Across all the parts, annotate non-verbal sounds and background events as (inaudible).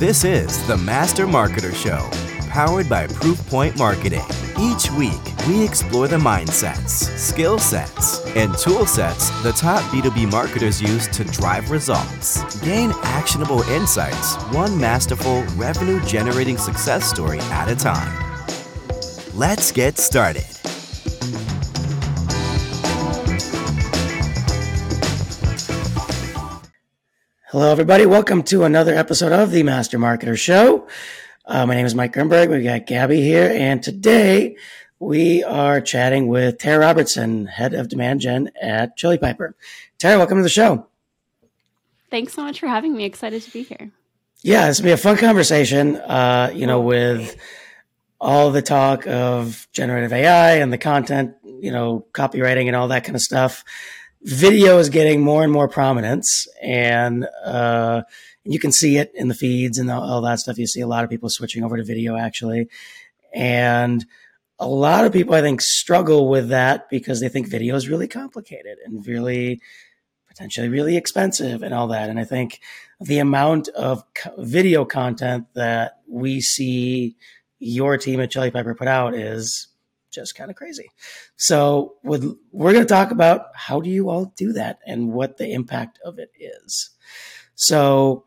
This is the Master Marketer Show, powered by Proofpoint Marketing. Each week, we explore the mindsets, skill sets, and tool sets the top B2B marketers use to drive results. Gain actionable insights, one masterful, revenue generating success story at a time. Let's get started. Hello, everybody. Welcome to another episode of the Master Marketer Show. Uh, my name is Mike Grunberg. We've got Gabby here, and today we are chatting with Tara Robertson, head of demand gen at Chili Piper. Tara, welcome to the show. Thanks so much for having me. Excited to be here. Yeah, this will be a fun conversation. Uh, you know, with all the talk of generative AI and the content, you know, copywriting and all that kind of stuff video is getting more and more prominence and uh, you can see it in the feeds and all that stuff. You see a lot of people switching over to video actually. And a lot of people i think struggle with that because they think video is really complicated and really potentially really expensive and all that. And i think the amount of video content that we see your team at Chili Piper put out is just kind of crazy. So with, we're going to talk about how do you all do that and what the impact of it is. So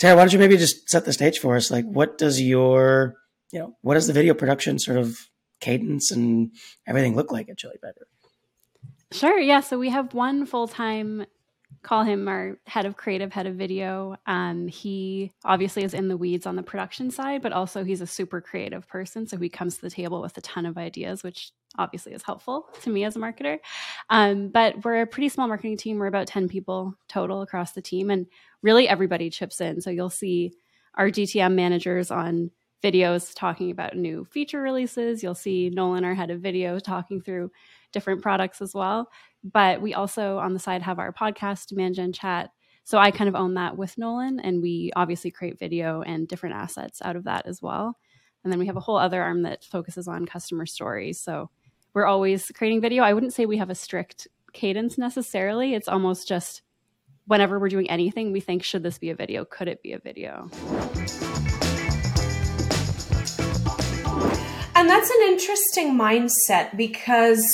Tara, why don't you maybe just set the stage for us? Like, what does your, you know, what does the video production sort of cadence and everything look like at Chili Piper? Sure. Yeah. So we have one full time call him our head of creative, head of video. Um, he obviously is in the weeds on the production side, but also he's a super creative person. So he comes to the table with a ton of ideas, which obviously is helpful to me as a marketer. Um, but we're a pretty small marketing team. We're about 10 people total across the team, and really everybody chips in. So you'll see our GTM managers on videos talking about new feature releases. You'll see Nolan, our head of video, talking through different products as well. But we also on the side have our podcast, Demand Gen Chat. So I kind of own that with Nolan, and we obviously create video and different assets out of that as well. And then we have a whole other arm that focuses on customer stories. So we're always creating video. I wouldn't say we have a strict cadence necessarily. It's almost just whenever we're doing anything, we think, should this be a video? Could it be a video? And that's an interesting mindset because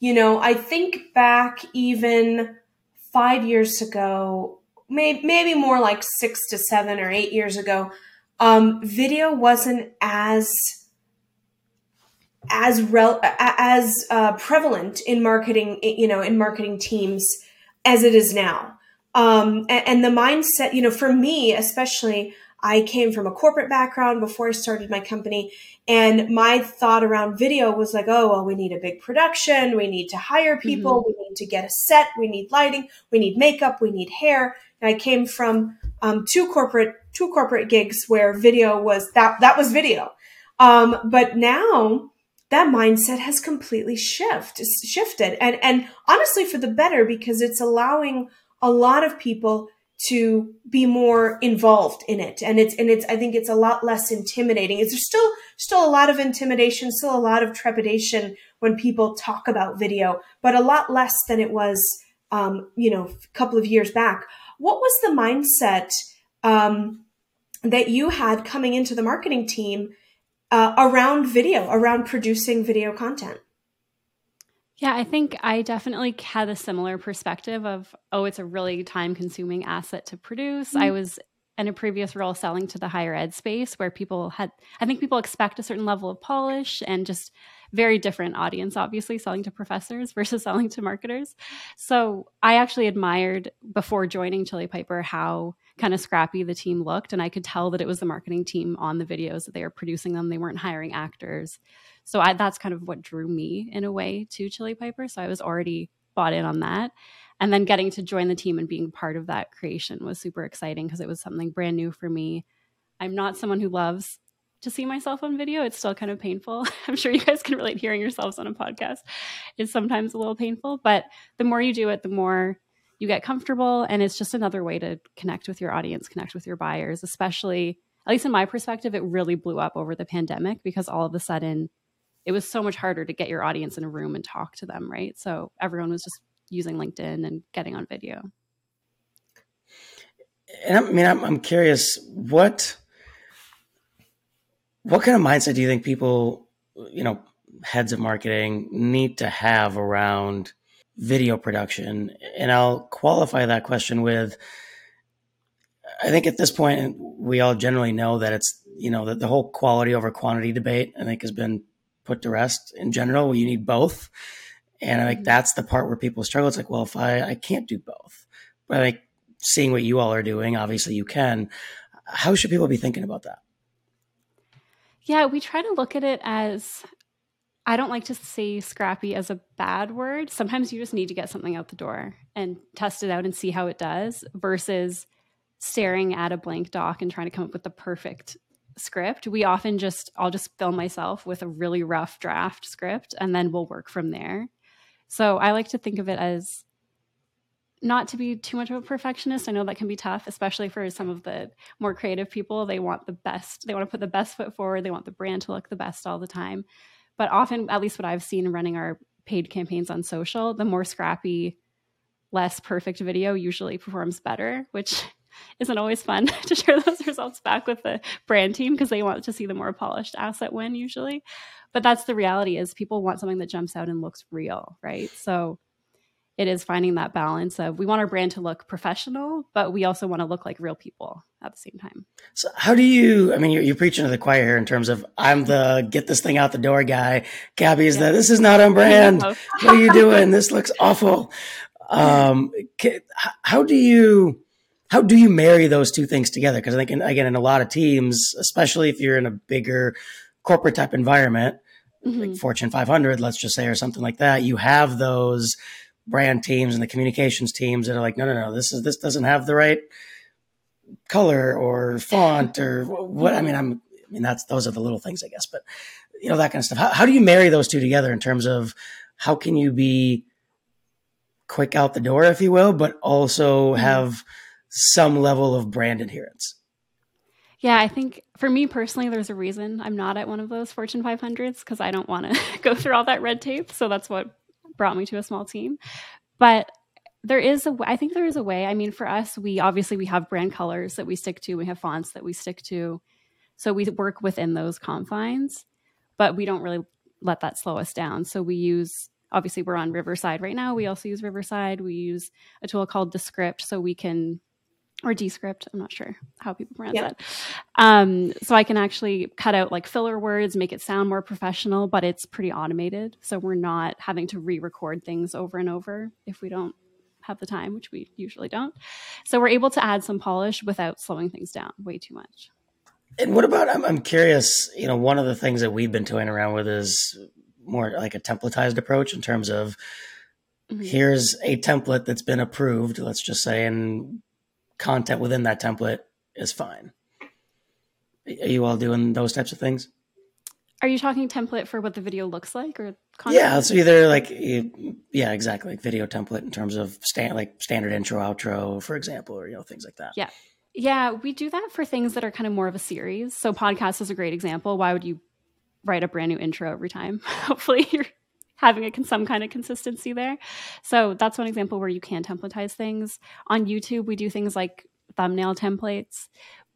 you know, I think back even five years ago, maybe, maybe more like six to seven or eight years ago, um, video wasn't as as rel- as uh, prevalent in marketing, you know, in marketing teams as it is now. Um, and, and the mindset, you know, for me especially, I came from a corporate background before I started my company. And my thought around video was like, oh, well, we need a big production. We need to hire people. Mm-hmm. We need to get a set. We need lighting. We need makeup. We need hair. And I came from um, two corporate, two corporate gigs where video was that, that was video. Um, but now that mindset has completely shift, shifted and, and honestly for the better because it's allowing a lot of people to be more involved in it. And it's and it's i think it's a lot less intimidating. It's still still a lot of intimidation still a lot of trepidation when people talk about video but a lot less than it was um, you know a couple of years back? What was the mindset um, that you had coming into the marketing team uh, around video around producing video content yeah, I think I definitely had a similar perspective of, oh, it's a really time consuming asset to produce. Mm-hmm. I was in a previous role selling to the higher ed space where people had, I think people expect a certain level of polish and just very different audience, obviously, selling to professors (laughs) versus selling to marketers. So I actually admired before joining Chili Piper how kind of scrappy the team looked. And I could tell that it was the marketing team on the videos that they were producing them. They weren't hiring actors. So I, that's kind of what drew me in a way to Chili Piper. So I was already bought in on that. And then getting to join the team and being part of that creation was super exciting because it was something brand new for me. I'm not someone who loves to see myself on video. It's still kind of painful. (laughs) I'm sure you guys can relate hearing yourselves on a podcast. It's sometimes a little painful, but the more you do it, the more you get comfortable. And it's just another way to connect with your audience, connect with your buyers, especially, at least in my perspective, it really blew up over the pandemic because all of a sudden it was so much harder to get your audience in a room and talk to them, right? So everyone was just using LinkedIn and getting on video. And I mean, I'm, I'm curious what what kind of mindset do you think people, you know, heads of marketing need to have around video production? And I'll qualify that question with I think at this point, we all generally know that it's, you know, that the whole quality over quantity debate, I think, has been put to rest in general. You need both. And I think mm-hmm. that's the part where people struggle. It's like, well, if I, I can't do both, but I think seeing what you all are doing, obviously you can. How should people be thinking about that? Yeah, we try to look at it as I don't like to say scrappy as a bad word. Sometimes you just need to get something out the door and test it out and see how it does versus staring at a blank doc and trying to come up with the perfect script. We often just, I'll just film myself with a really rough draft script and then we'll work from there. So I like to think of it as not to be too much of a perfectionist. I know that can be tough, especially for some of the more creative people. They want the best, they want to put the best foot forward, they want the brand to look the best all the time. But often, at least what I've seen running our paid campaigns on social, the more scrappy, less perfect video usually performs better, which (laughs) isn't always fun (laughs) to share those results back with the brand team because they want to see the more polished asset win usually. But that's the reality is people want something that jumps out and looks real, right? So it is finding that balance of we want our brand to look professional, but we also want to look like real people at the same time. So, how do you? I mean, you're, you're preaching to the choir here in terms of I'm the get this thing out the door guy. Gabby is yeah. the this is not on brand. (laughs) what are you doing? This looks awful. Um, how do you? How do you marry those two things together? Because I think, again, in a lot of teams, especially if you're in a bigger corporate type environment, mm-hmm. like Fortune 500, let's just say, or something like that, you have those brand teams and the communications teams that are like, no, no, no, this is this doesn't have the right color or font or what. I mean, I'm, I mean, that's those are the little things, I guess, but you know that kind of stuff. How, how do you marry those two together in terms of how can you be quick out the door, if you will, but also mm-hmm. have some level of brand adherence? Yeah, I think for me personally, there's a reason I'm not at one of those Fortune 500s because I don't want to (laughs) go through all that red tape. So that's what brought me to a small team. But there is a I think there is a way. I mean, for us, we obviously we have brand colors that we stick to, we have fonts that we stick to. So we work within those confines, but we don't really let that slow us down. So we use obviously we're on Riverside right now. We also use Riverside. We use a tool called Descript so we can or Descript. I'm not sure how people pronounce yep. that. Um, so I can actually cut out like filler words, make it sound more professional, but it's pretty automated. So we're not having to re-record things over and over if we don't have the time, which we usually don't. So we're able to add some polish without slowing things down way too much. And what about? I'm, I'm curious. You know, one of the things that we've been toying around with is more like a templatized approach in terms of mm-hmm. here's a template that's been approved. Let's just say, and content within that template is fine. Are you all doing those types of things? Are you talking template for what the video looks like, or content? yeah? So either like yeah, exactly, like video template in terms of stand like standard intro, outro, for example, or you know things like that. Yeah, yeah, we do that for things that are kind of more of a series. So podcast is a great example. Why would you write a brand new intro every time? (laughs) Hopefully, you're having a, some kind of consistency there. So that's one example where you can templatize things. On YouTube, we do things like thumbnail templates.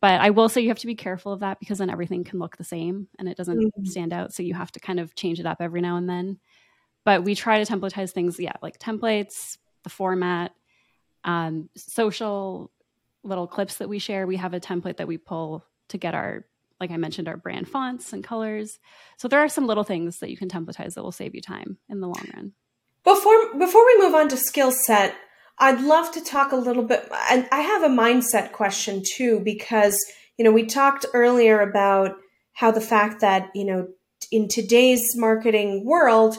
But I will say you have to be careful of that because then everything can look the same and it doesn't mm-hmm. stand out. So you have to kind of change it up every now and then. But we try to templatize things, yeah, like templates, the format, um, social little clips that we share. We have a template that we pull to get our like I mentioned, our brand fonts and colors. So there are some little things that you can templatize that will save you time in the long run. Before before we move on to skill set, I'd love to talk a little bit. And I have a mindset question too, because you know we talked earlier about how the fact that you know in today's marketing world,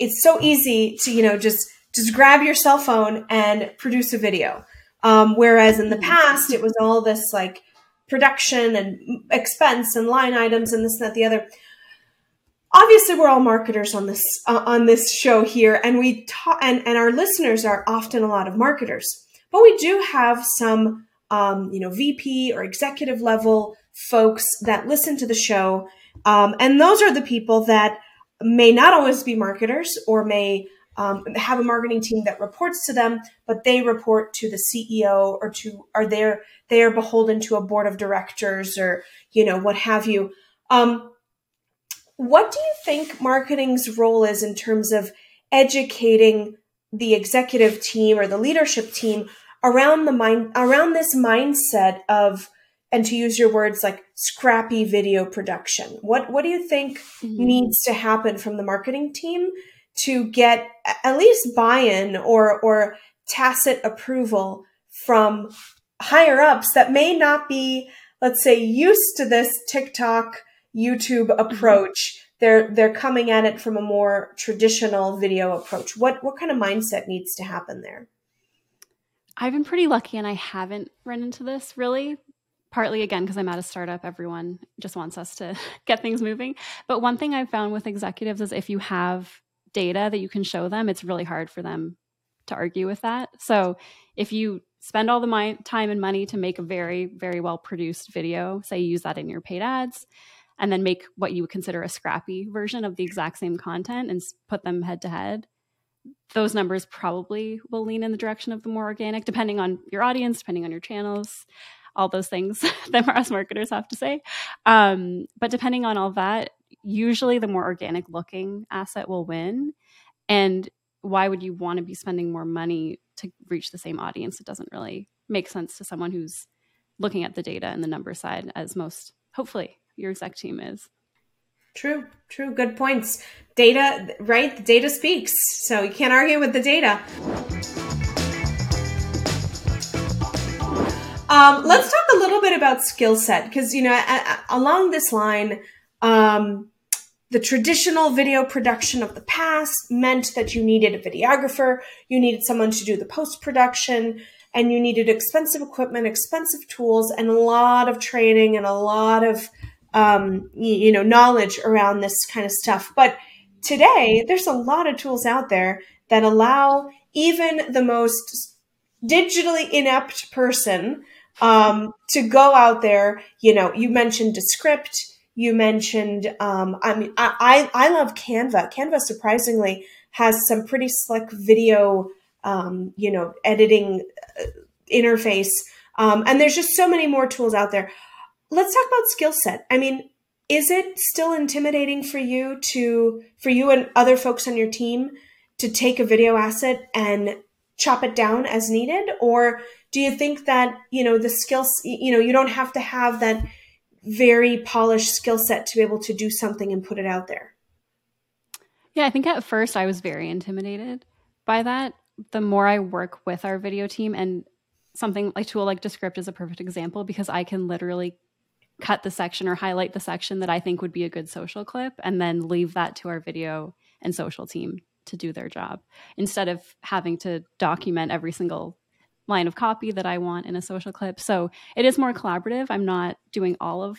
it's so easy to you know just just grab your cell phone and produce a video. Um, whereas in the mm-hmm. past, it was all this like production and expense and line items and this and that the other. Obviously we're all marketers on this uh, on this show here and we talk and, and our listeners are often a lot of marketers. But we do have some um, you know vp or executive level folks that listen to the show um, and those are the people that may not always be marketers or may um, have a marketing team that reports to them, but they report to the CEO or to are there they are beholden to a board of directors or you know what have you. Um, what do you think marketing's role is in terms of educating the executive team or the leadership team around the mind around this mindset of and to use your words like scrappy video production what what do you think mm-hmm. needs to happen from the marketing team to get at least buy-in or or tacit approval from higher ups that may not be let's say used to this TikTok YouTube mm-hmm. approach they're they're coming at it from a more traditional video approach what what kind of mindset needs to happen there I've been pretty lucky and I haven't run into this really. Partly again because I'm at a startup, everyone just wants us to (laughs) get things moving. But one thing I've found with executives is if you have data that you can show them, it's really hard for them to argue with that. So if you spend all the my, time and money to make a very, very well produced video, say you use that in your paid ads, and then make what you would consider a scrappy version of the exact same content and put them head to head, those numbers probably will lean in the direction of the more organic, depending on your audience, depending on your channels, all those things (laughs) that us marketers have to say. Um, but depending on all that, usually the more organic looking asset will win. And why would you want to be spending more money to reach the same audience? It doesn't really make sense to someone who's looking at the data and the number side, as most, hopefully, your exec team is. True, true. Good points. Data, right? The data speaks. So you can't argue with the data. Um, let's talk a little bit about skill set because, you know, a, a, along this line, um, the traditional video production of the past meant that you needed a videographer, you needed someone to do the post production, and you needed expensive equipment, expensive tools, and a lot of training and a lot of um, you know, knowledge around this kind of stuff. But today, there's a lot of tools out there that allow even the most digitally inept person um, to go out there. You know, you mentioned Descript. You mentioned, um, I mean, I, I, love Canva. Canva surprisingly has some pretty slick video, um, you know, editing uh, interface. Um, and there's just so many more tools out there let's talk about skill set. I mean, is it still intimidating for you to for you and other folks on your team to take a video asset and chop it down as needed or do you think that you know the skills you know you don't have to have that very polished skill set to be able to do something and put it out there. Yeah i think at first i was very intimidated by that. The more i work with our video team and something like tool like descript is a perfect example because i can literally cut the section or highlight the section that I think would be a good social clip and then leave that to our video and social team to do their job instead of having to document every single line of copy that I want in a social clip. So it is more collaborative. I'm not doing all of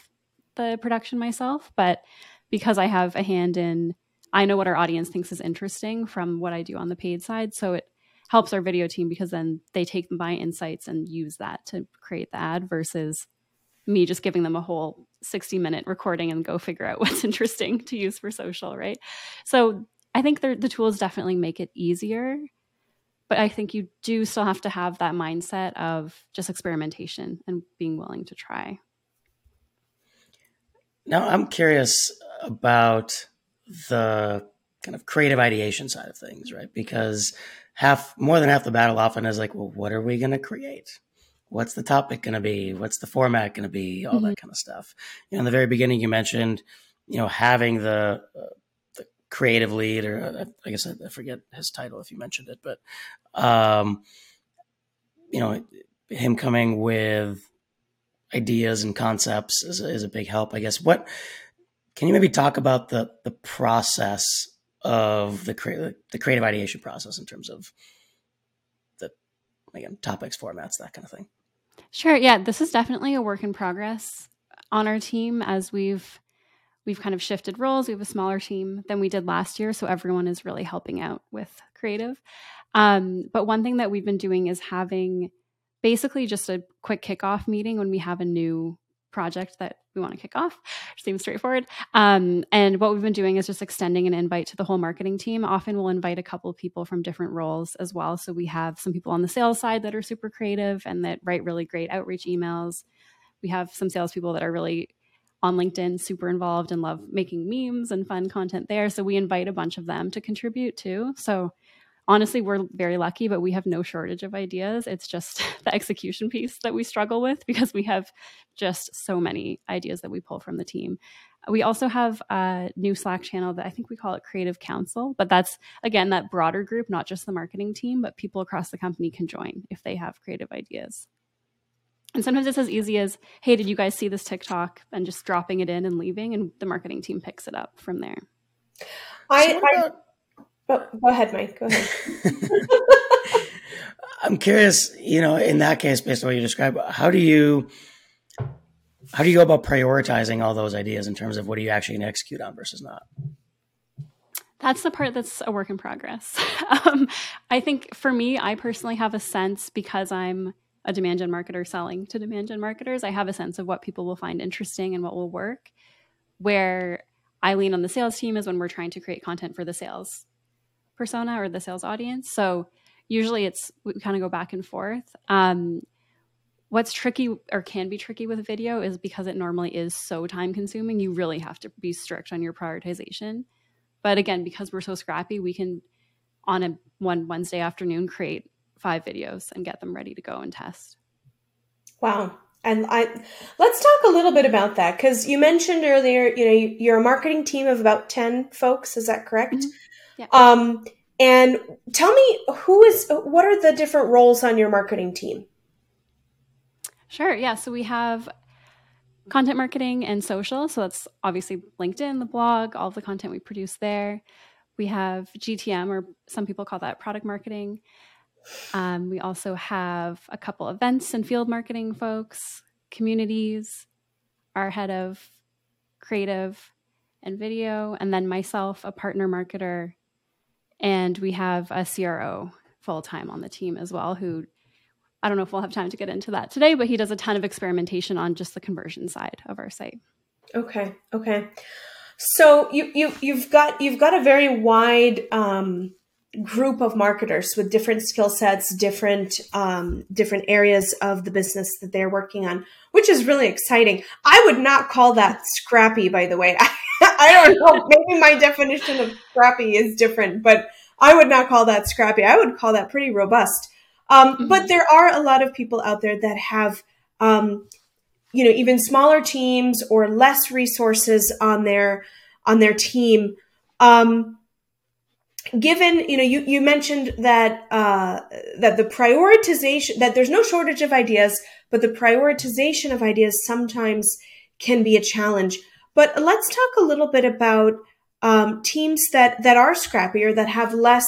the production myself, but because I have a hand in, I know what our audience thinks is interesting from what I do on the paid side. So it helps our video team because then they take my insights and use that to create the ad versus me just giving them a whole 60 minute recording and go figure out (laughs) what's interesting to use for social, right? So I think the tools definitely make it easier, but I think you do still have to have that mindset of just experimentation and being willing to try. Now, I'm curious about the kind of creative ideation side of things, right? Because half, more than half the battle often is like, well, what are we going to create? what's the topic going to be what's the format going to be all mm-hmm. that kind of stuff you know in the very beginning you mentioned you know having the uh, the creative lead or uh, i guess I, forget his title if you mentioned it but um you know him coming with ideas and concepts is, is a big help i guess what can you maybe talk about the the process of the cre- the creative ideation process in terms of the again topics formats that kind of thing Sure. Yeah, this is definitely a work in progress on our team as we've we've kind of shifted roles. We have a smaller team than we did last year, so everyone is really helping out with creative. Um, but one thing that we've been doing is having basically just a quick kickoff meeting when we have a new project that we want to kick off. (laughs) Seems straightforward. Um, and what we've been doing is just extending an invite to the whole marketing team. Often we'll invite a couple of people from different roles as well. So we have some people on the sales side that are super creative and that write really great outreach emails. We have some salespeople that are really on LinkedIn, super involved and love making memes and fun content there. So we invite a bunch of them to contribute too. So honestly, we're very lucky, but we have no shortage of ideas. It's just (laughs) the execution piece that we struggle with because we have just so many ideas that we pull from the team. We also have a new Slack channel that I think we call it Creative Council, but that's again that broader group, not just the marketing team, but people across the company can join if they have creative ideas. And sometimes it's as easy as, hey, did you guys see this TikTok? And just dropping it in and leaving, and the marketing team picks it up from there. I, so I oh, go ahead, Mike. Go ahead. (laughs) I'm curious, you know, in that case, based on what you described, how do you how do you go about prioritizing all those ideas in terms of what are you actually going to execute on versus not? That's the part that's a work in progress. (laughs) um, I think for me, I personally have a sense because I'm a demand gen marketer selling to demand gen marketers, I have a sense of what people will find interesting and what will work. Where I lean on the sales team is when we're trying to create content for the sales persona or the sales audience. So usually it's we kind of go back and forth. Um, what's tricky or can be tricky with video is because it normally is so time consuming you really have to be strict on your prioritization but again because we're so scrappy we can on a one wednesday afternoon create five videos and get them ready to go and test wow and i let's talk a little bit about that because you mentioned earlier you know you're a marketing team of about 10 folks is that correct mm-hmm. yeah. um and tell me who is what are the different roles on your marketing team Sure. Yeah. So we have content marketing and social. So that's obviously LinkedIn, the blog, all the content we produce there. We have GTM, or some people call that product marketing. Um, we also have a couple events and field marketing folks, communities, our head of creative and video, and then myself, a partner marketer. And we have a CRO full time on the team as well who I don't know if we'll have time to get into that today, but he does a ton of experimentation on just the conversion side of our site. Okay. Okay. So you you you've got you've got a very wide um, group of marketers with different skill sets, different um, different areas of the business that they're working on, which is really exciting. I would not call that scrappy, by the way. I, (laughs) I don't know. Maybe my definition of scrappy is different, but I would not call that scrappy. I would call that pretty robust. Um, mm-hmm. But there are a lot of people out there that have, um, you know, even smaller teams or less resources on their on their team. Um, given, you know, you you mentioned that uh, that the prioritization that there's no shortage of ideas, but the prioritization of ideas sometimes can be a challenge. But let's talk a little bit about um, teams that that are scrappier that have less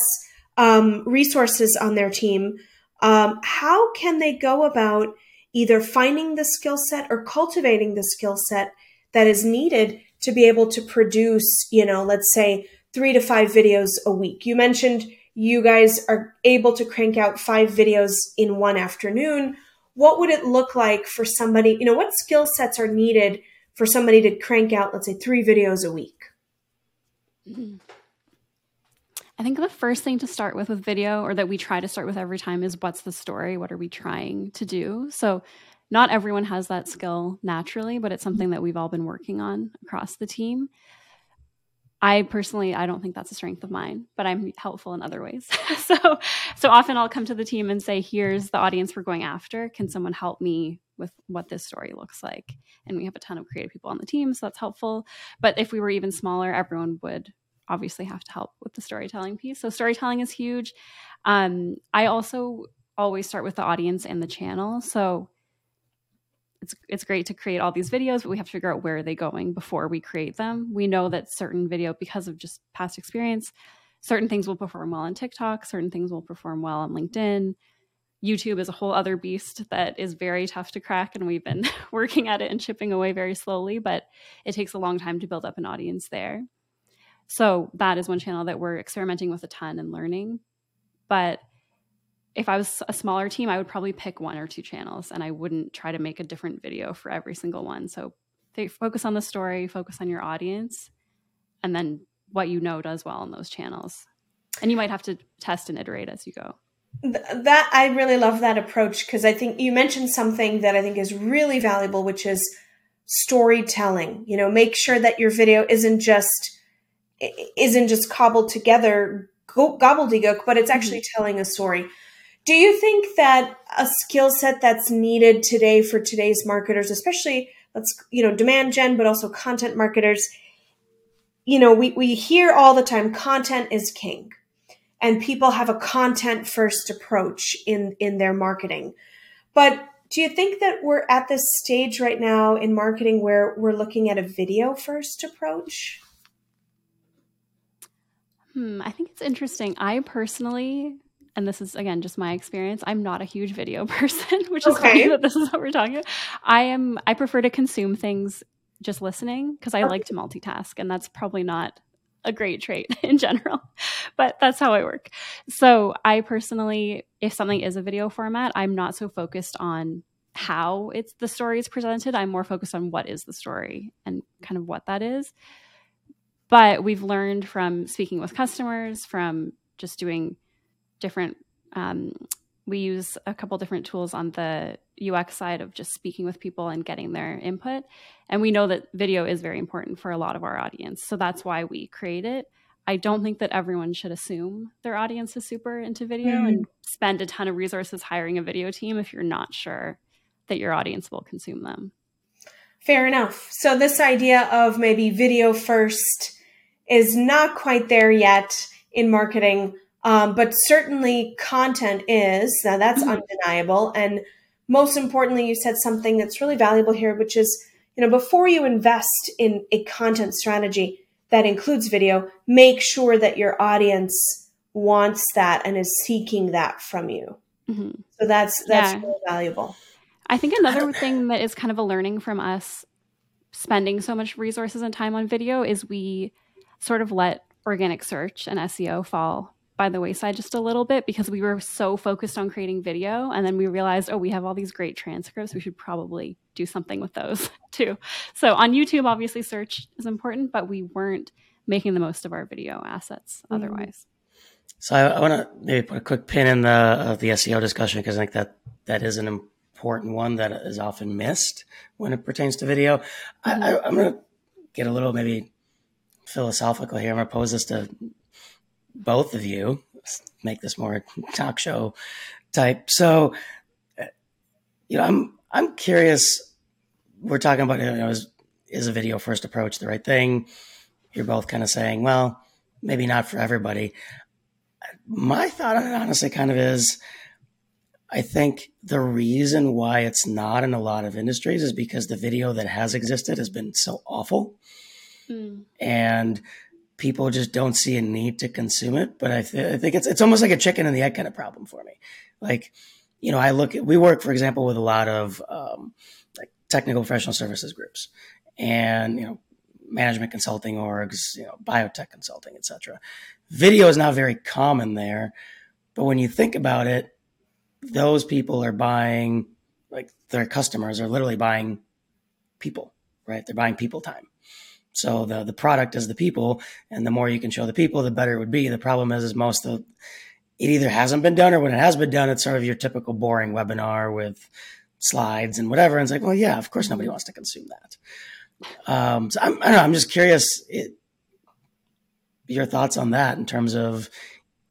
um, resources on their team um, how can they go about either finding the skill set or cultivating the skill set that is needed to be able to produce, you know, let's say three to five videos a week? You mentioned you guys are able to crank out five videos in one afternoon. What would it look like for somebody, you know, what skill sets are needed for somebody to crank out, let's say, three videos a week? I think the first thing to start with with video, or that we try to start with every time, is what's the story? What are we trying to do? So, not everyone has that skill naturally, but it's something that we've all been working on across the team. I personally, I don't think that's a strength of mine, but I'm helpful in other ways. (laughs) so, so often I'll come to the team and say, "Here's the audience we're going after. Can someone help me with what this story looks like?" And we have a ton of creative people on the team, so that's helpful. But if we were even smaller, everyone would obviously have to help with the storytelling piece. So storytelling is huge. Um, I also always start with the audience and the channel. So it's it's great to create all these videos, but we have to figure out where are they going before we create them. We know that certain video, because of just past experience, certain things will perform well on TikTok, certain things will perform well on LinkedIn. YouTube is a whole other beast that is very tough to crack, and we've been (laughs) working at it and chipping away very slowly, but it takes a long time to build up an audience there. So that is one channel that we're experimenting with a ton and learning. But if I was a smaller team, I would probably pick one or two channels and I wouldn't try to make a different video for every single one. So focus on the story, focus on your audience, and then what you know does well on those channels. And you might have to test and iterate as you go. That I really love that approach because I think you mentioned something that I think is really valuable, which is storytelling. You know, make sure that your video isn't just isn't just cobbled together gobbledygook, but it's actually mm-hmm. telling a story. Do you think that a skill set that's needed today for today's marketers, especially let's you know demand gen, but also content marketers, you know, we, we hear all the time content is king, and people have a content first approach in in their marketing. But do you think that we're at this stage right now in marketing where we're looking at a video first approach? Hmm, I think it's interesting. I personally, and this is again just my experience, I'm not a huge video (laughs) person, which is okay. funny that this is what we're talking about. I am I prefer to consume things just listening because I okay. like to multitask, and that's probably not a great trait (laughs) in general, but that's how I work. So, I personally, if something is a video format, I'm not so focused on how it's the story is presented. I'm more focused on what is the story and kind of what that is. But we've learned from speaking with customers, from just doing different, um, we use a couple different tools on the UX side of just speaking with people and getting their input. And we know that video is very important for a lot of our audience. So that's why we create it. I don't think that everyone should assume their audience is super into video mm-hmm. and spend a ton of resources hiring a video team if you're not sure that your audience will consume them. Fair enough. So, this idea of maybe video first is not quite there yet in marketing, um, but certainly content is. Now, that's mm-hmm. undeniable. And most importantly, you said something that's really valuable here, which is, you know, before you invest in a content strategy that includes video, make sure that your audience wants that and is seeking that from you. Mm-hmm. So that's that's yeah. really valuable. I think another (coughs) thing that is kind of a learning from us spending so much resources and time on video is we sort of let organic search and SEO fall by the wayside just a little bit because we were so focused on creating video and then we realized oh we have all these great transcripts we should probably do something with those (laughs) too so on youtube obviously search is important but we weren't making the most of our video assets mm-hmm. otherwise so i, I want to maybe put a quick pin in the uh, the seo discussion because i think that that is an important one that is often missed when it pertains to video mm-hmm. I, I, i'm going to get a little maybe philosophical here. I'm going to pose this to both of you, make this more talk show type. So, you know, I'm I'm curious. We're talking about you know, is, is a video first approach the right thing? You're both kind of saying, well, maybe not for everybody. My thought on it, honestly, kind of is. I think the reason why it's not in a lot of industries is because the video that has existed has been so awful mm. and people just don't see a need to consume it. But I, th- I, think it's it's almost like a chicken and the egg kind of problem for me. Like, you know, I look at we work, for example, with a lot of um, like technical professional services groups, and you know, management consulting orgs, you know, biotech consulting, etc. Video is not very common there, but when you think about it, those people are buying like their customers are literally buying people, right? They're buying people time. So the the product is the people, and the more you can show the people, the better it would be. The problem is, is most of it either hasn't been done, or when it has been done, it's sort of your typical boring webinar with slides and whatever. And it's like, well, yeah, of course nobody wants to consume that. Um, so I'm, I don't know. I'm just curious. It, your thoughts on that in terms of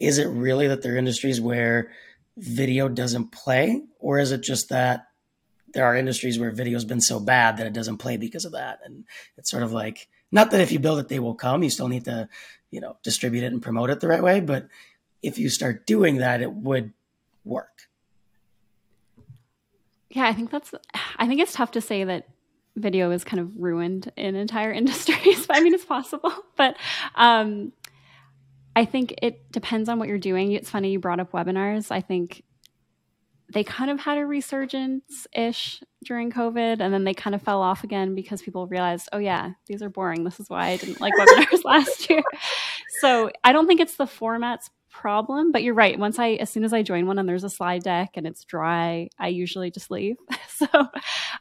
is it really that there are industries where video doesn't play, or is it just that there are industries where video's been so bad that it doesn't play because of that? And it's sort of like not that if you build it, they will come. You still need to, you know, distribute it and promote it the right way. But if you start doing that, it would work. Yeah, I think that's, I think it's tough to say that video is kind of ruined in entire (laughs) industries. I mean, it's possible, (laughs) but um, I think it depends on what you're doing. It's funny you brought up webinars. I think they kind of had a resurgence ish during COVID, and then they kind of fell off again because people realized, oh, yeah, these are boring. This is why I didn't like webinars (laughs) last year. So I don't think it's the format's problem, but you're right. Once I, as soon as I join one and there's a slide deck and it's dry, I usually just leave. (laughs) so,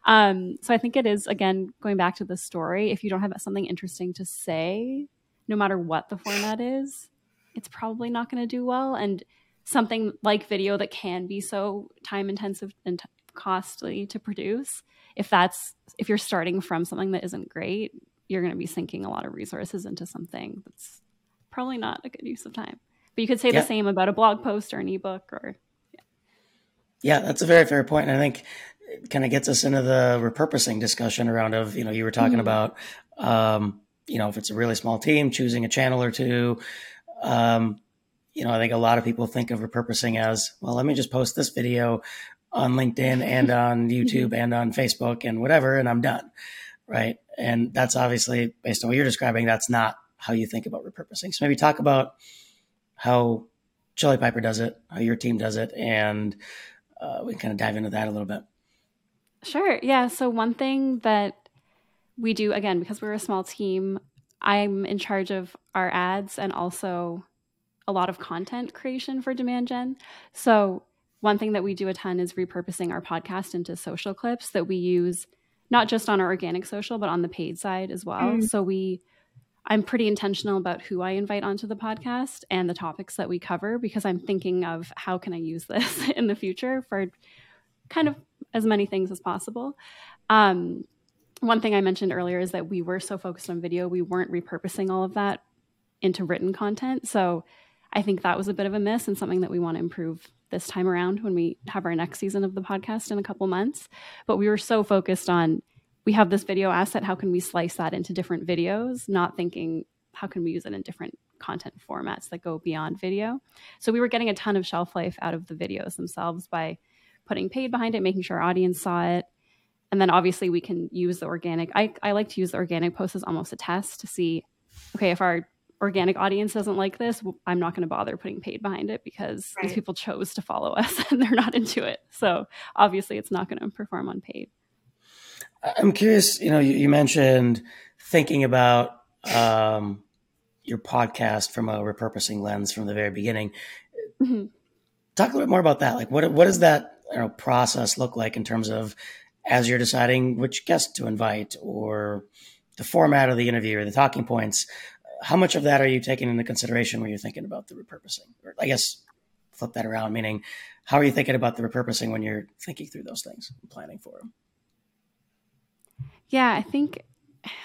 um, so I think it is, again, going back to the story, if you don't have something interesting to say, no matter what the format is, it's probably not going to do well. And something like video that can be so time intensive and t- costly to produce if that's if you're starting from something that isn't great, you're going to be sinking a lot of resources into something that's probably not a good use of time. But you could say yeah. the same about a blog post or an ebook or yeah. yeah, that's a very fair point. And I think it kind of gets us into the repurposing discussion around of, you know, you were talking mm-hmm. about um, you know, if it's a really small team, choosing a channel or two. Um, you know, I think a lot of people think of repurposing as, well, let me just post this video on LinkedIn and (laughs) on YouTube and on Facebook and whatever, and I'm done. Right. And that's obviously based on what you're describing, that's not how you think about repurposing. So maybe talk about how Chili Piper does it, how your team does it, and uh, we can kind of dive into that a little bit. Sure. Yeah. So one thing that we do, again, because we're a small team, I'm in charge of our ads and also a lot of content creation for Demand Gen. So one thing that we do a ton is repurposing our podcast into social clips that we use not just on our organic social, but on the paid side as well. Mm. So we I'm pretty intentional about who I invite onto the podcast and the topics that we cover because I'm thinking of how can I use this (laughs) in the future for kind of as many things as possible. Um, one thing I mentioned earlier is that we were so focused on video, we weren't repurposing all of that into written content. So I think that was a bit of a miss and something that we want to improve this time around when we have our next season of the podcast in a couple months. But we were so focused on we have this video asset, how can we slice that into different videos, not thinking how can we use it in different content formats that go beyond video. So we were getting a ton of shelf life out of the videos themselves by putting paid behind it, making sure our audience saw it. And then obviously we can use the organic. I, I like to use the organic post as almost a test to see, okay, if our organic audience doesn't like this, I'm not going to bother putting paid behind it because right. these people chose to follow us (laughs) and they're not into it. So obviously, it's not going to perform on paid. I'm curious. You know, you, you mentioned thinking about um, your podcast from a repurposing lens from the very beginning. Mm-hmm. Talk a little bit more about that. Like, what what does that you know, process look like in terms of as you're deciding which guest to invite or the format of the interview or the talking points? How much of that are you taking into consideration when you're thinking about the repurposing? Or I guess flip that around, meaning how are you thinking about the repurposing when you're thinking through those things and planning for them? Yeah, I think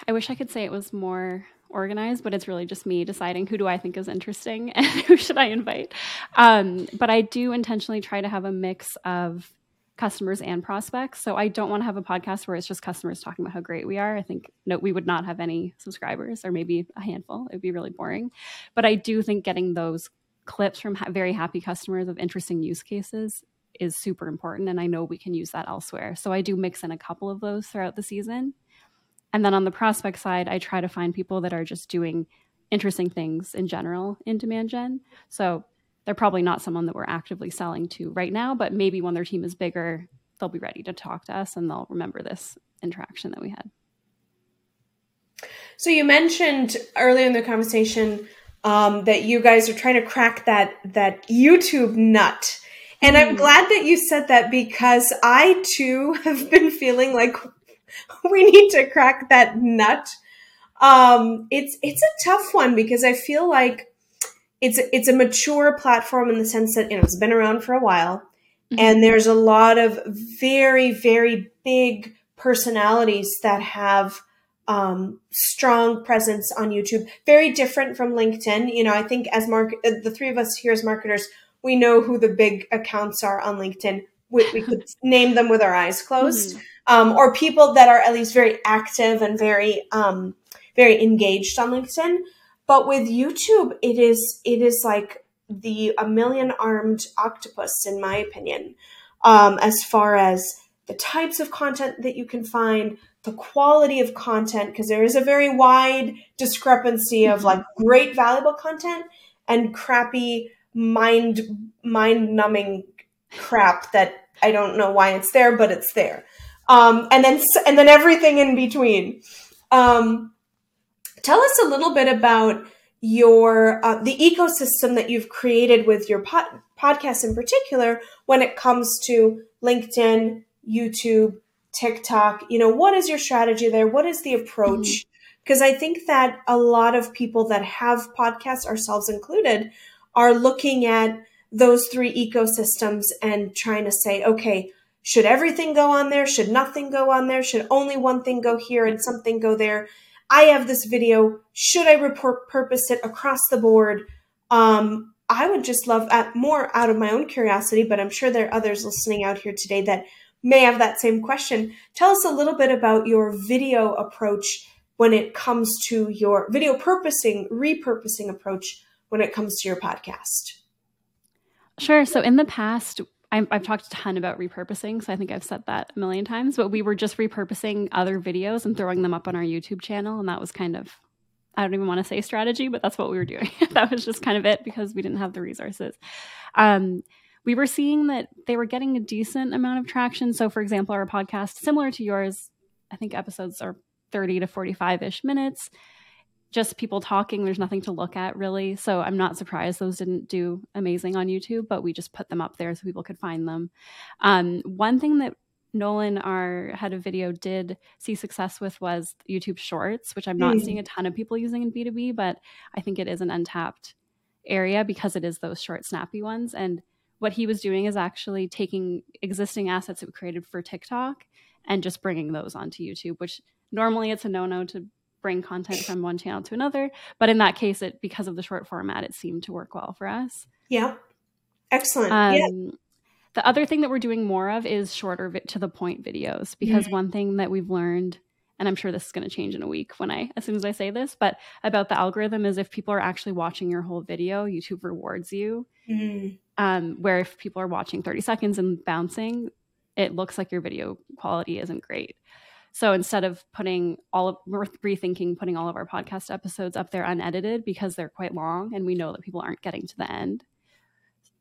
I wish I could say it was more organized, but it's really just me deciding who do I think is interesting (laughs) and who should I invite. Um, but I do intentionally try to have a mix of customers and prospects. So I don't want to have a podcast where it's just customers talking about how great we are. I think no, we would not have any subscribers or maybe a handful. It would be really boring. But I do think getting those clips from ha- very happy customers of interesting use cases is super important. And I know we can use that elsewhere. So I do mix in a couple of those throughout the season. And then on the prospect side, I try to find people that are just doing interesting things in general in demand gen. So they're probably not someone that we're actively selling to right now, but maybe when their team is bigger, they'll be ready to talk to us and they'll remember this interaction that we had. So you mentioned earlier in the conversation um, that you guys are trying to crack that that YouTube nut. And I'm hmm. glad that you said that because I too (laughs) have been feeling like (laughs) we need to crack that nut. Um, it's it's a tough one because I feel like it's it's a mature platform in the sense that you know it's been around for a while, mm-hmm. and there's a lot of very very big personalities that have um, strong presence on YouTube. Very different from LinkedIn. You know, I think as mark uh, the three of us here as marketers, we know who the big accounts are on LinkedIn. We, we could (laughs) name them with our eyes closed, mm-hmm. um, or people that are at least very active and very um, very engaged on LinkedIn. But with YouTube, it is it is like the a million armed octopus, in my opinion, um, as far as the types of content that you can find, the quality of content, because there is a very wide discrepancy of mm-hmm. like great valuable content and crappy mind mind numbing crap that I don't know why it's there, but it's there. Um, and then and then everything in between. Um, Tell us a little bit about your uh, the ecosystem that you've created with your pod- podcast in particular when it comes to LinkedIn, YouTube, TikTok. You know, what is your strategy there? What is the approach? Because mm-hmm. I think that a lot of people that have podcasts, ourselves included, are looking at those three ecosystems and trying to say, okay, Should everything go on there? Should nothing go on there? Should only one thing go here and something go there? I have this video. Should I report purpose it across the board? Um, I would just love uh, more out of my own curiosity, but I'm sure there are others listening out here today that may have that same question. Tell us a little bit about your video approach when it comes to your video purposing, repurposing approach when it comes to your podcast. Sure. So in the past, i have talked a ton about repurposing, so I think I've said that a million times. But we were just repurposing other videos and throwing them up on our YouTube channel, and that was kind of I don't even want to say strategy, but that's what we were doing. (laughs) that was just kind of it because we didn't have the resources. Um, we were seeing that they were getting a decent amount of traction. So, for example, our podcast, similar to yours, I think episodes are 30 to 45 ish minutes just people talking. There's nothing to look at really. So I'm not surprised those didn't do amazing on YouTube, but we just put them up there so people could find them. Um, one thing that Nolan, our head of video, did see success with was YouTube Shorts, which I'm not mm. seeing a ton of people using in B2B, but I think it is an untapped area because it is those short, snappy ones. And what he was doing is actually taking existing assets that we created for TikTok and just bringing those onto YouTube, which normally it's a no no to bring content from one channel to another. But in that case, it because of the short format, it seemed to work well for us. Yeah. Excellent. Um, yeah. The other thing that we're doing more of is shorter vi- to the point videos because mm-hmm. one thing that we've learned and I'm sure this is going to change in a week when I, as soon as I say this, but about the algorithm is if people are actually watching your whole video, YouTube rewards you. Mm-hmm. Um, where if people are watching 30 seconds and bouncing, it looks like your video quality isn't great. So instead of putting all of, we're rethinking putting all of our podcast episodes up there unedited because they're quite long and we know that people aren't getting to the end.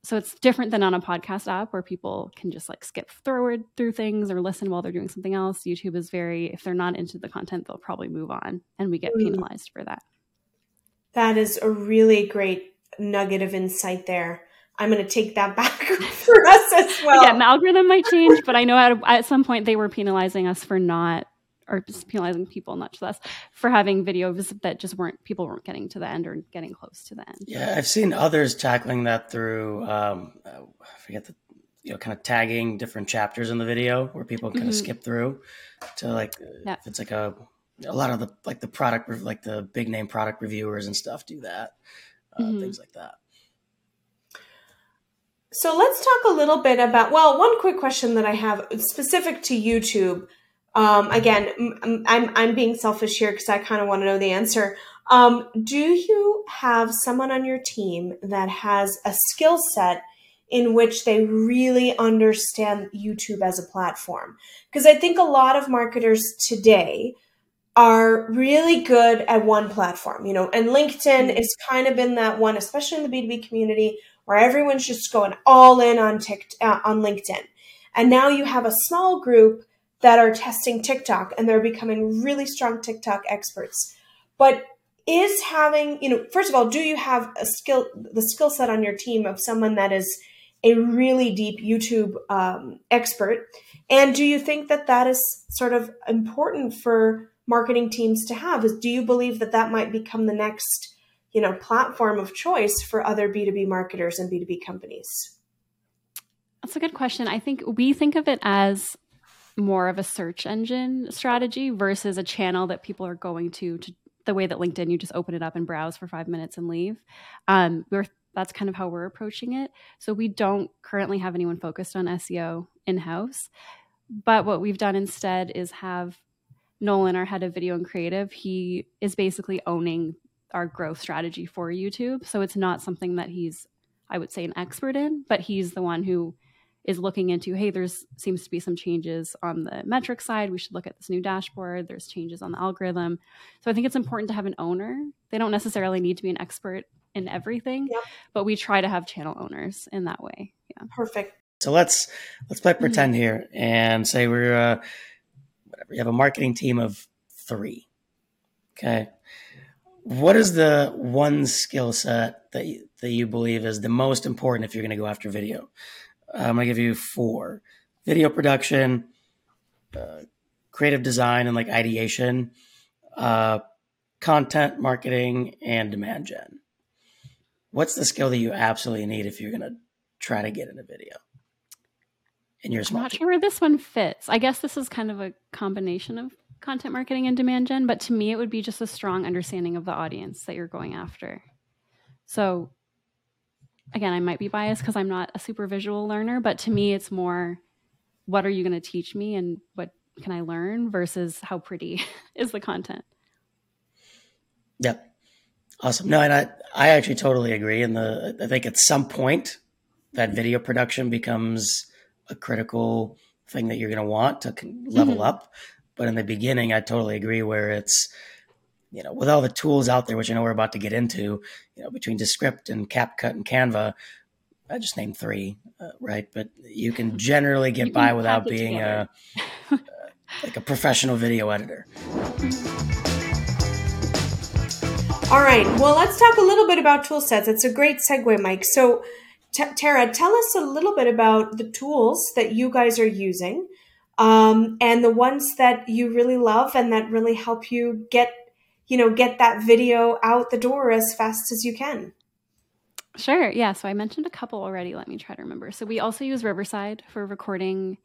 So it's different than on a podcast app where people can just like skip forward through things or listen while they're doing something else. YouTube is very, if they're not into the content, they'll probably move on and we get mm. penalized for that. That is a really great nugget of insight there. I'm going to take that (laughs) back for us as well. Yeah, the algorithm might change, but I know at, at some point they were penalizing us for not, or just penalizing people, not just us, for having videos that just weren't, people weren't getting to the end or getting close to the end. Yeah, I've seen others tackling that through, um, I forget the, you know, kind of tagging different chapters in the video where people kind mm-hmm. of skip through to like, yeah. if it's like a, a lot of the, like the product, like the big name product reviewers and stuff do that, uh, mm-hmm. things like that. So let's talk a little bit about, well, one quick question that I have specific to YouTube. Um, again, I'm, I'm being selfish here because I kind of want to know the answer. Um, do you have someone on your team that has a skill set in which they really understand YouTube as a platform? Because I think a lot of marketers today are really good at one platform, you know, and LinkedIn mm-hmm. kind of been that one, especially in the B2B community where everyone's just going all in on TikTok, uh, on LinkedIn. And now you have a small group that are testing TikTok and they're becoming really strong TikTok experts. But is having, you know, first of all, do you have a skill, the skill set on your team of someone that is a really deep YouTube um, expert? And do you think that that is sort of important for marketing teams to have? Is do you believe that that might become the next you know platform of choice for other b2b marketers and b2b companies? That's a good question. I think we think of it as more of a search engine strategy versus a channel that people are going to to the way that linkedin you just open it up and browse for five minutes and leave. Um, we're that's kind of how we're approaching it. So we don't currently have anyone focused on seo in-house. But what we've done instead is have nolan our head of video and creative he is basically owning our growth strategy for YouTube. So it's not something that he's, I would say, an expert in, but he's the one who is looking into, hey, there's seems to be some changes on the metric side. We should look at this new dashboard. There's changes on the algorithm. So I think it's important to have an owner. They don't necessarily need to be an expert in everything, yep. but we try to have channel owners in that way. Yeah. Perfect. So let's let's play pretend mm-hmm. here and say we're uh, whatever. You have a marketing team of three. Okay what is the one skill set that you, that you believe is the most important if you're going to go after video? I'm going to give you four: video production, uh, creative design, and like ideation, uh, content marketing, and demand gen. What's the skill that you absolutely need if you're going to try to get into video? in your I'm not sure where this one fits. I guess this is kind of a combination of content marketing and demand gen, but to me, it would be just a strong understanding of the audience that you're going after. So, again, I might be biased because I'm not a super visual learner, but to me, it's more what are you going to teach me and what can I learn versus how pretty (laughs) is the content. Yep. Awesome. No, and I, I actually totally agree. And the I think at some point that video production becomes a critical thing that you're going to want to level mm-hmm. up. But in the beginning, I totally agree where it's, you know, with all the tools out there, which I know we're about to get into, you know, between Descript and CapCut and Canva, I just named three, uh, right? But you can (laughs) generally get by without being a, uh, like a professional video editor. All right. Well, let's talk a little bit about tool sets. It's a great segue, Mike. So, T- Tara, tell us a little bit about the tools that you guys are using um, and the ones that you really love and that really help you get, you know, get that video out the door as fast as you can. Sure. Yeah. So I mentioned a couple already. Let me try to remember. So we also use Riverside for recording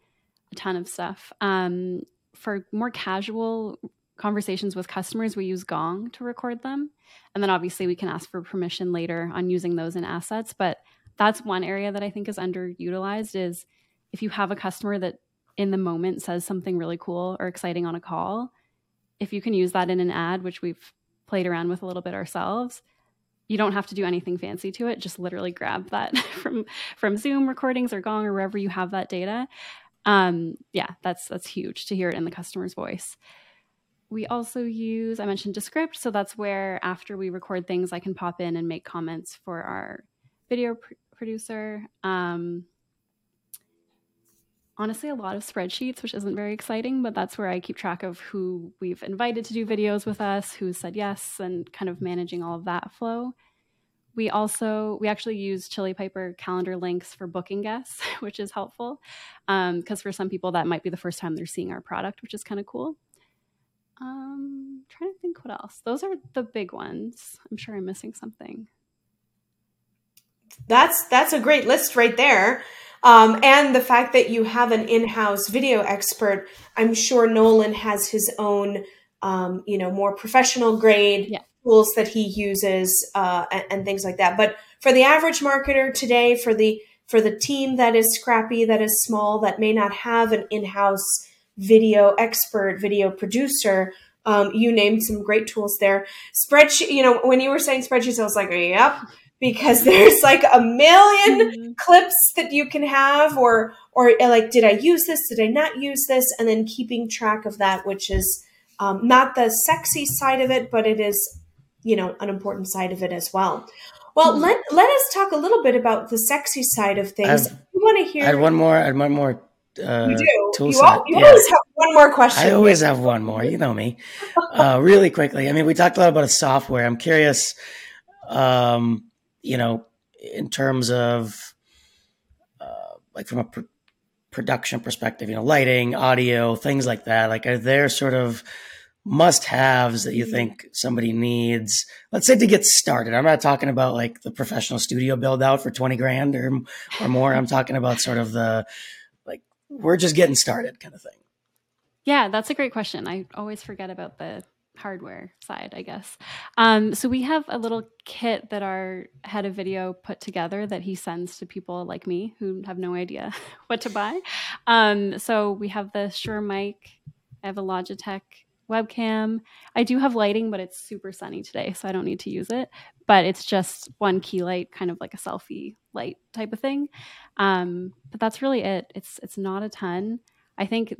a ton of stuff. Um, for more casual conversations with customers, we use Gong to record them. And then obviously we can ask for permission later on using those in assets. But that's one area that I think is underutilized is if you have a customer that in the moment says something really cool or exciting on a call, if you can use that in an ad, which we've played around with a little bit ourselves, you don't have to do anything fancy to it. Just literally grab that (laughs) from from Zoom recordings or Gong or wherever you have that data. Um, yeah, that's that's huge to hear it in the customer's voice we also use, I mentioned Descript. So that's where after we record things, I can pop in and make comments for our video pr- producer. Um, honestly, a lot of spreadsheets, which isn't very exciting, but that's where I keep track of who we've invited to do videos with us, who said yes, and kind of managing all of that flow. We also we actually use Chili Piper calendar links for booking guests, (laughs) which is helpful because um, for some people that might be the first time they're seeing our product, which is kind of cool. Um, trying to think what else. Those are the big ones. I'm sure I'm missing something. That's that's a great list right there. Um, and the fact that you have an in-house video expert, I'm sure Nolan has his own, um, you know, more professional grade yeah. tools that he uses uh, and, and things like that. But for the average marketer today, for the for the team that is scrappy, that is small, that may not have an in-house video expert, video producer. Um, you named some great tools there. Spreadsheet, you know, when you were saying spreadsheets, I was like, yep, because (laughs) there's like a 1000000 mm-hmm. clips that you can have, or or like, did I use this? Did I not use this? And then keeping track of that, which is um, not the sexy side of it, but it is, you know, an important side of it as well. Well, mm-hmm. let let us talk a little bit about the sexy side of things. I want to hear. I had one more. I had one more uh, you do. Tool you. All, you yeah. always have one more question. I always have one more. You know me. Uh, really quickly. I mean, we talked a lot about a software. I'm curious, um, you know, in terms of uh, like from a pr- production perspective, you know, lighting, audio, things like that. Like, are there sort of must haves that you mm-hmm. think somebody needs let's say to get started i'm not talking about like the professional studio build out for 20 grand or, or more i'm talking about sort of the like, we're just getting started kind of thing? Yeah, that's a great question. I always forget about the hardware side, I guess. Um, so we have a little kit that our head of video put together that he sends to people like me who have no idea (laughs) what to buy. Um, so we have the Shure mic. I have a Logitech webcam. I do have lighting, but it's super sunny today, so I don't need to use it. But it's just one key light, kind of like a selfie light type of thing. Um, but that's really it. It's it's not a ton. I think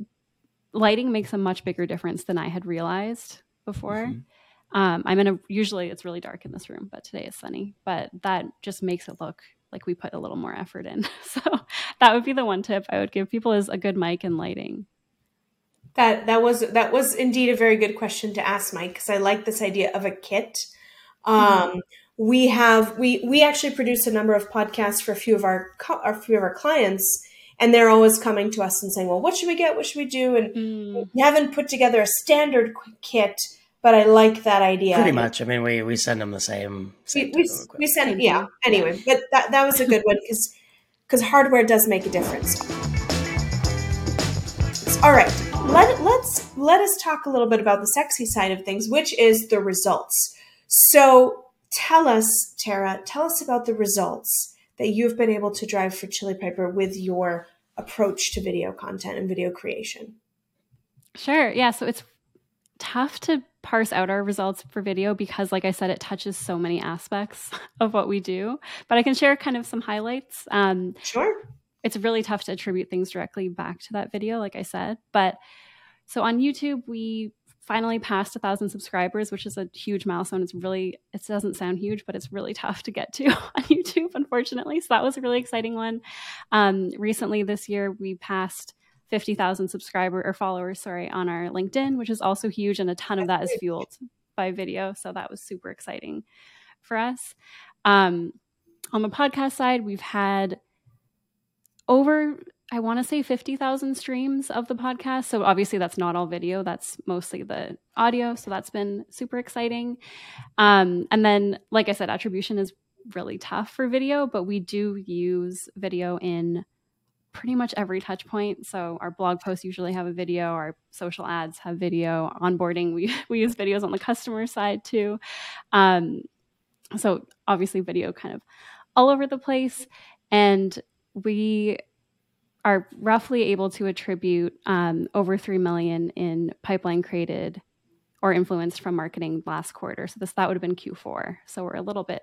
lighting makes a much bigger difference than I had realized before. Mm-hmm. Um, I'm in a usually it's really dark in this room, but today is sunny. But that just makes it look like we put a little more effort in. (laughs) So that would be the one tip I would give people is a good mic and lighting. That that was that was indeed a very good question to ask, Mike, because I like this idea of a kit. Um, mm-hmm. We have we we actually produce a number of podcasts for a few of our a few of our clients, and they're always coming to us and saying, "Well, what should we get? What should we do?" And mm. we haven't put together a standard kit, but I like that idea. Pretty much. I mean, we we send them the same. same we, we, we send yeah. Anyway, but that that was a good one because because hardware does make a difference. All right, let let's let us talk a little bit about the sexy side of things, which is the results. So tell us, Tara, tell us about the results that you've been able to drive for Chili Piper with your approach to video content and video creation. Sure. Yeah. So it's tough to parse out our results for video because, like I said, it touches so many aspects (laughs) of what we do. But I can share kind of some highlights. Um, sure. It's really tough to attribute things directly back to that video, like I said. But so on YouTube, we finally passed a thousand subscribers, which is a huge milestone. It's really, it doesn't sound huge, but it's really tough to get to (laughs) on YouTube, unfortunately. So that was a really exciting one. Um, recently this year, we passed 50,000 subscriber or followers, sorry, on our LinkedIn, which is also huge. And a ton of that is fueled by video. So that was super exciting for us. Um, on the podcast side, we've had over, I want to say 50,000 streams of the podcast. So obviously, that's not all video, that's mostly the audio. So that's been super exciting. Um, and then, like I said, attribution is really tough for video, but we do use video in pretty much every touch point. So our blog posts usually have a video, our social ads have video, onboarding, we, (laughs) we use videos on the customer side too. Um, so obviously video kind of all over the place. And we are roughly able to attribute um, over 3 million in pipeline created or influenced from marketing last quarter. So this that would have been Q4. So we're a little bit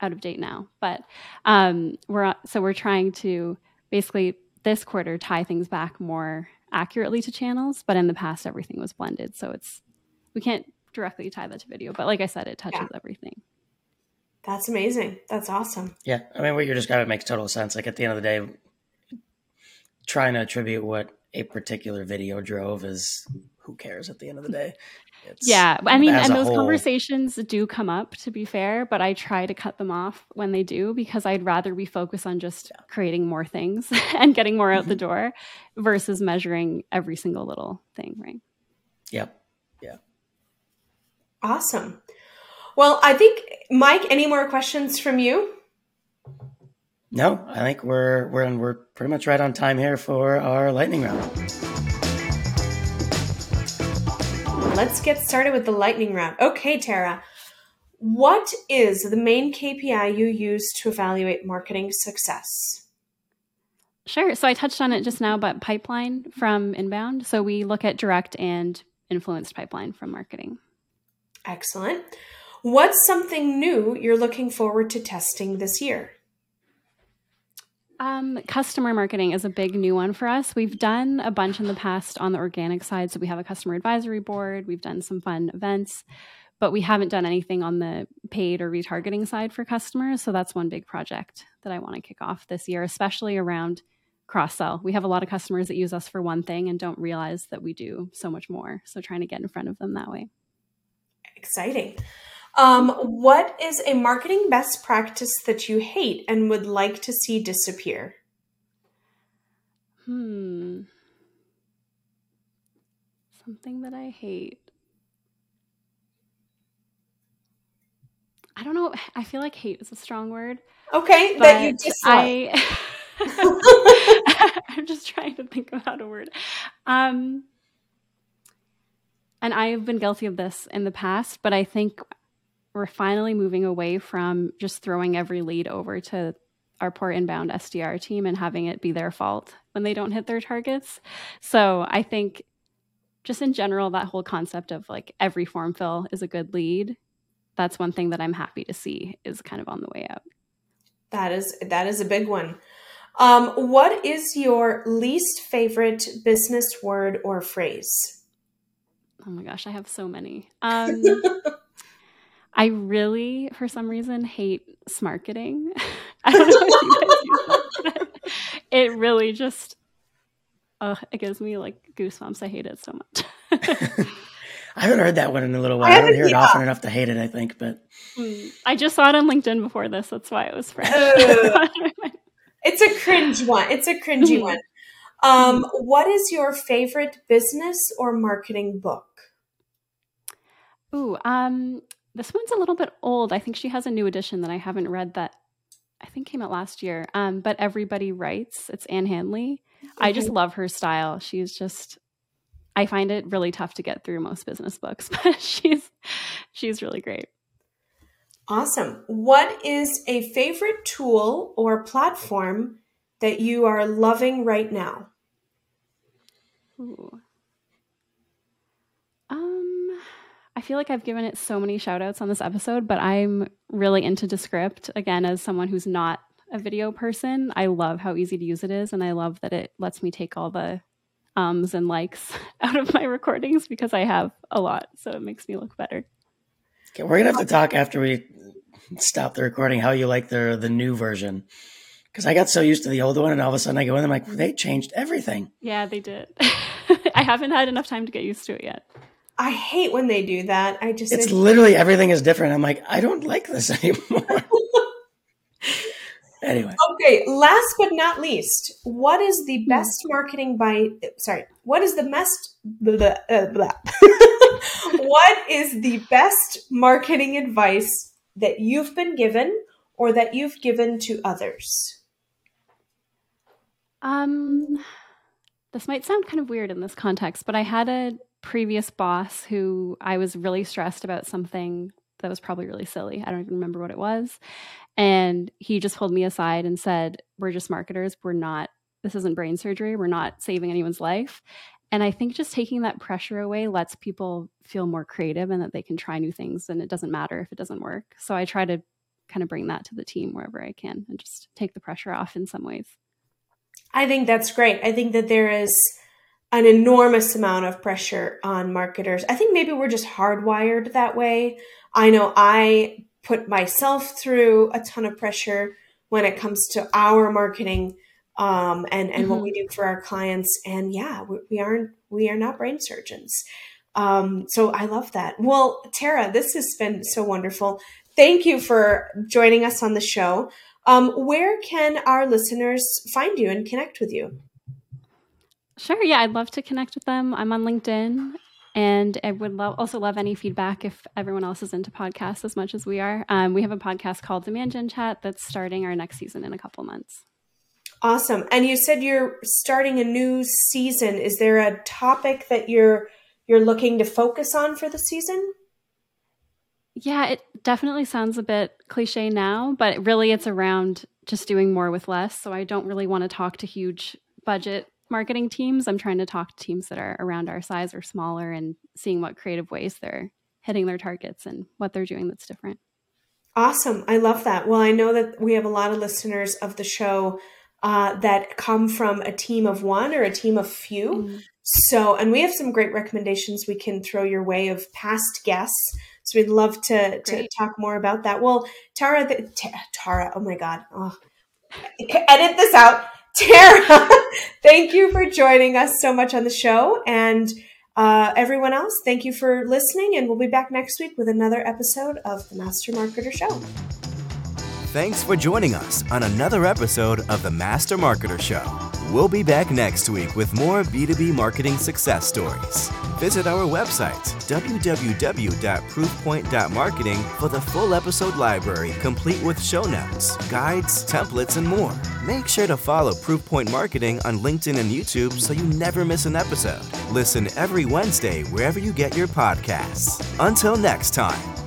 out of date now, but um, we're so we're trying to basically this quarter tie things back more accurately to channels. But in the past, everything was blended, so it's we can't directly tie that to video. But like I said, it touches yeah. everything. That's amazing. That's awesome. Yeah, I mean, what you're describing makes total sense. Like at the end of the day, trying to attribute what a particular video drove is who cares at the end of the day. It's, yeah, I mean, and those whole... conversations do come up to be fair, but I try to cut them off when they do because I'd rather we focus on just yeah. creating more things (laughs) and getting more out the mm-hmm. door versus measuring every single little thing, right? Yep. Yeah. Awesome. Well, I think Mike, any more questions from you? No, I think we're we're we're pretty much right on time here for our lightning round. Let's get started with the lightning round. Okay, Tara, what is the main KPI you use to evaluate marketing success? Sure. So I touched on it just now, but pipeline from inbound. So we look at direct and influenced pipeline from marketing. Excellent. What's something new you're looking forward to testing this year? Um, customer marketing is a big new one for us. We've done a bunch in the past on the organic side. So we have a customer advisory board, we've done some fun events, but we haven't done anything on the paid or retargeting side for customers. So that's one big project that I want to kick off this year, especially around cross sell. We have a lot of customers that use us for one thing and don't realize that we do so much more. So trying to get in front of them that way. Exciting. Um, what is a marketing best practice that you hate and would like to see disappear? Hmm. Something that I hate. I don't know. I feel like hate is a strong word. Okay, that you dislike. I, (laughs) I'm just trying to think about a word. Um, and I have been guilty of this in the past, but I think we're finally moving away from just throwing every lead over to our poor inbound SDR team and having it be their fault when they don't hit their targets. So I think just in general, that whole concept of like every form fill is a good lead. That's one thing that I'm happy to see is kind of on the way out. That is that is a big one. Um, what is your least favorite business word or phrase? Oh my gosh, I have so many. Um, (laughs) I really, for some reason, hate smarketing. (laughs) I don't know if you guys use that, it really just, uh, it gives me like goosebumps. I hate it so much. (laughs) I haven't heard that one in a little while. I, I don't hear it often enough to hate it, I think, but mm, I just saw it on LinkedIn before this. That's why it was fresh. it's a cringe one. It's a cringy mm-hmm. one. Um, what is your favorite business or marketing book? Ooh, um, this one's a little bit old. I think she has a new edition that I haven't read that I think came out last year. Um, but Everybody Writes. It's Ann Handley. I just love her style. She's just I find it really tough to get through most business books, (laughs) but she's she's really great. Awesome. What is a favorite tool or platform that you are loving right now? Ooh. Um, I feel like I've given it so many shout outs on this episode, but I'm really into Descript. Again, as someone who's not a video person, I love how easy to use it is. And I love that it lets me take all the ums and likes (laughs) out of my recordings because I have a lot. So it makes me look better. Okay, we're gonna have to talk after we stop the recording how you like the the new version. Because I got so used to the old one, and all of a sudden I go in, and I'm like, they changed everything. Yeah, they did. (laughs) I haven't had enough time to get used to it yet. I hate when they do that. I just It's literally everything is different. I'm like, I don't like this (laughs) anymore. (laughs) anyway, Okay, last but not least, what is the best marketing by sorry, what is the best blah, uh, blah. (laughs) what is the best marketing advice that you've been given or that you've given to others? Um, this might sound kind of weird in this context, but I had a previous boss who I was really stressed about something that was probably really silly. I don't even remember what it was. And he just pulled me aside and said, We're just marketers. We're not, this isn't brain surgery. We're not saving anyone's life. And I think just taking that pressure away lets people feel more creative and that they can try new things and it doesn't matter if it doesn't work. So I try to kind of bring that to the team wherever I can and just take the pressure off in some ways. I think that's great. I think that there is an enormous amount of pressure on marketers. I think maybe we're just hardwired that way. I know I put myself through a ton of pressure when it comes to our marketing um, and and mm-hmm. what we do for our clients. And yeah, we, we aren't we are not brain surgeons. Um, so I love that. Well, Tara, this has been so wonderful. Thank you for joining us on the show. Um, where can our listeners find you and connect with you? Sure. Yeah, I'd love to connect with them. I'm on LinkedIn. And I would love, also love any feedback if everyone else is into podcasts as much as we are. Um, we have a podcast called Demand Gen Chat that's starting our next season in a couple months. Awesome. And you said you're starting a new season. Is there a topic that you're you're looking to focus on for the season? Yeah, it definitely sounds a bit cliche now, but really it's around just doing more with less. So I don't really want to talk to huge budget marketing teams. I'm trying to talk to teams that are around our size or smaller and seeing what creative ways they're hitting their targets and what they're doing that's different. Awesome. I love that. Well, I know that we have a lot of listeners of the show uh, that come from a team of one or a team of few. Mm. So, and we have some great recommendations we can throw your way of past guests. So we'd love to, to talk more about that. Well, Tara, the, T- Tara, oh my God. Oh. Edit this out. Tara, (laughs) thank you for joining us so much on the show. And uh, everyone else, thank you for listening. And we'll be back next week with another episode of the Master Marketer Show. Thanks for joining us on another episode of the Master Marketer Show. We'll be back next week with more B2B marketing success stories. Visit our website, www.proofpoint.marketing, for the full episode library complete with show notes, guides, templates, and more. Make sure to follow Proofpoint Marketing on LinkedIn and YouTube so you never miss an episode. Listen every Wednesday wherever you get your podcasts. Until next time.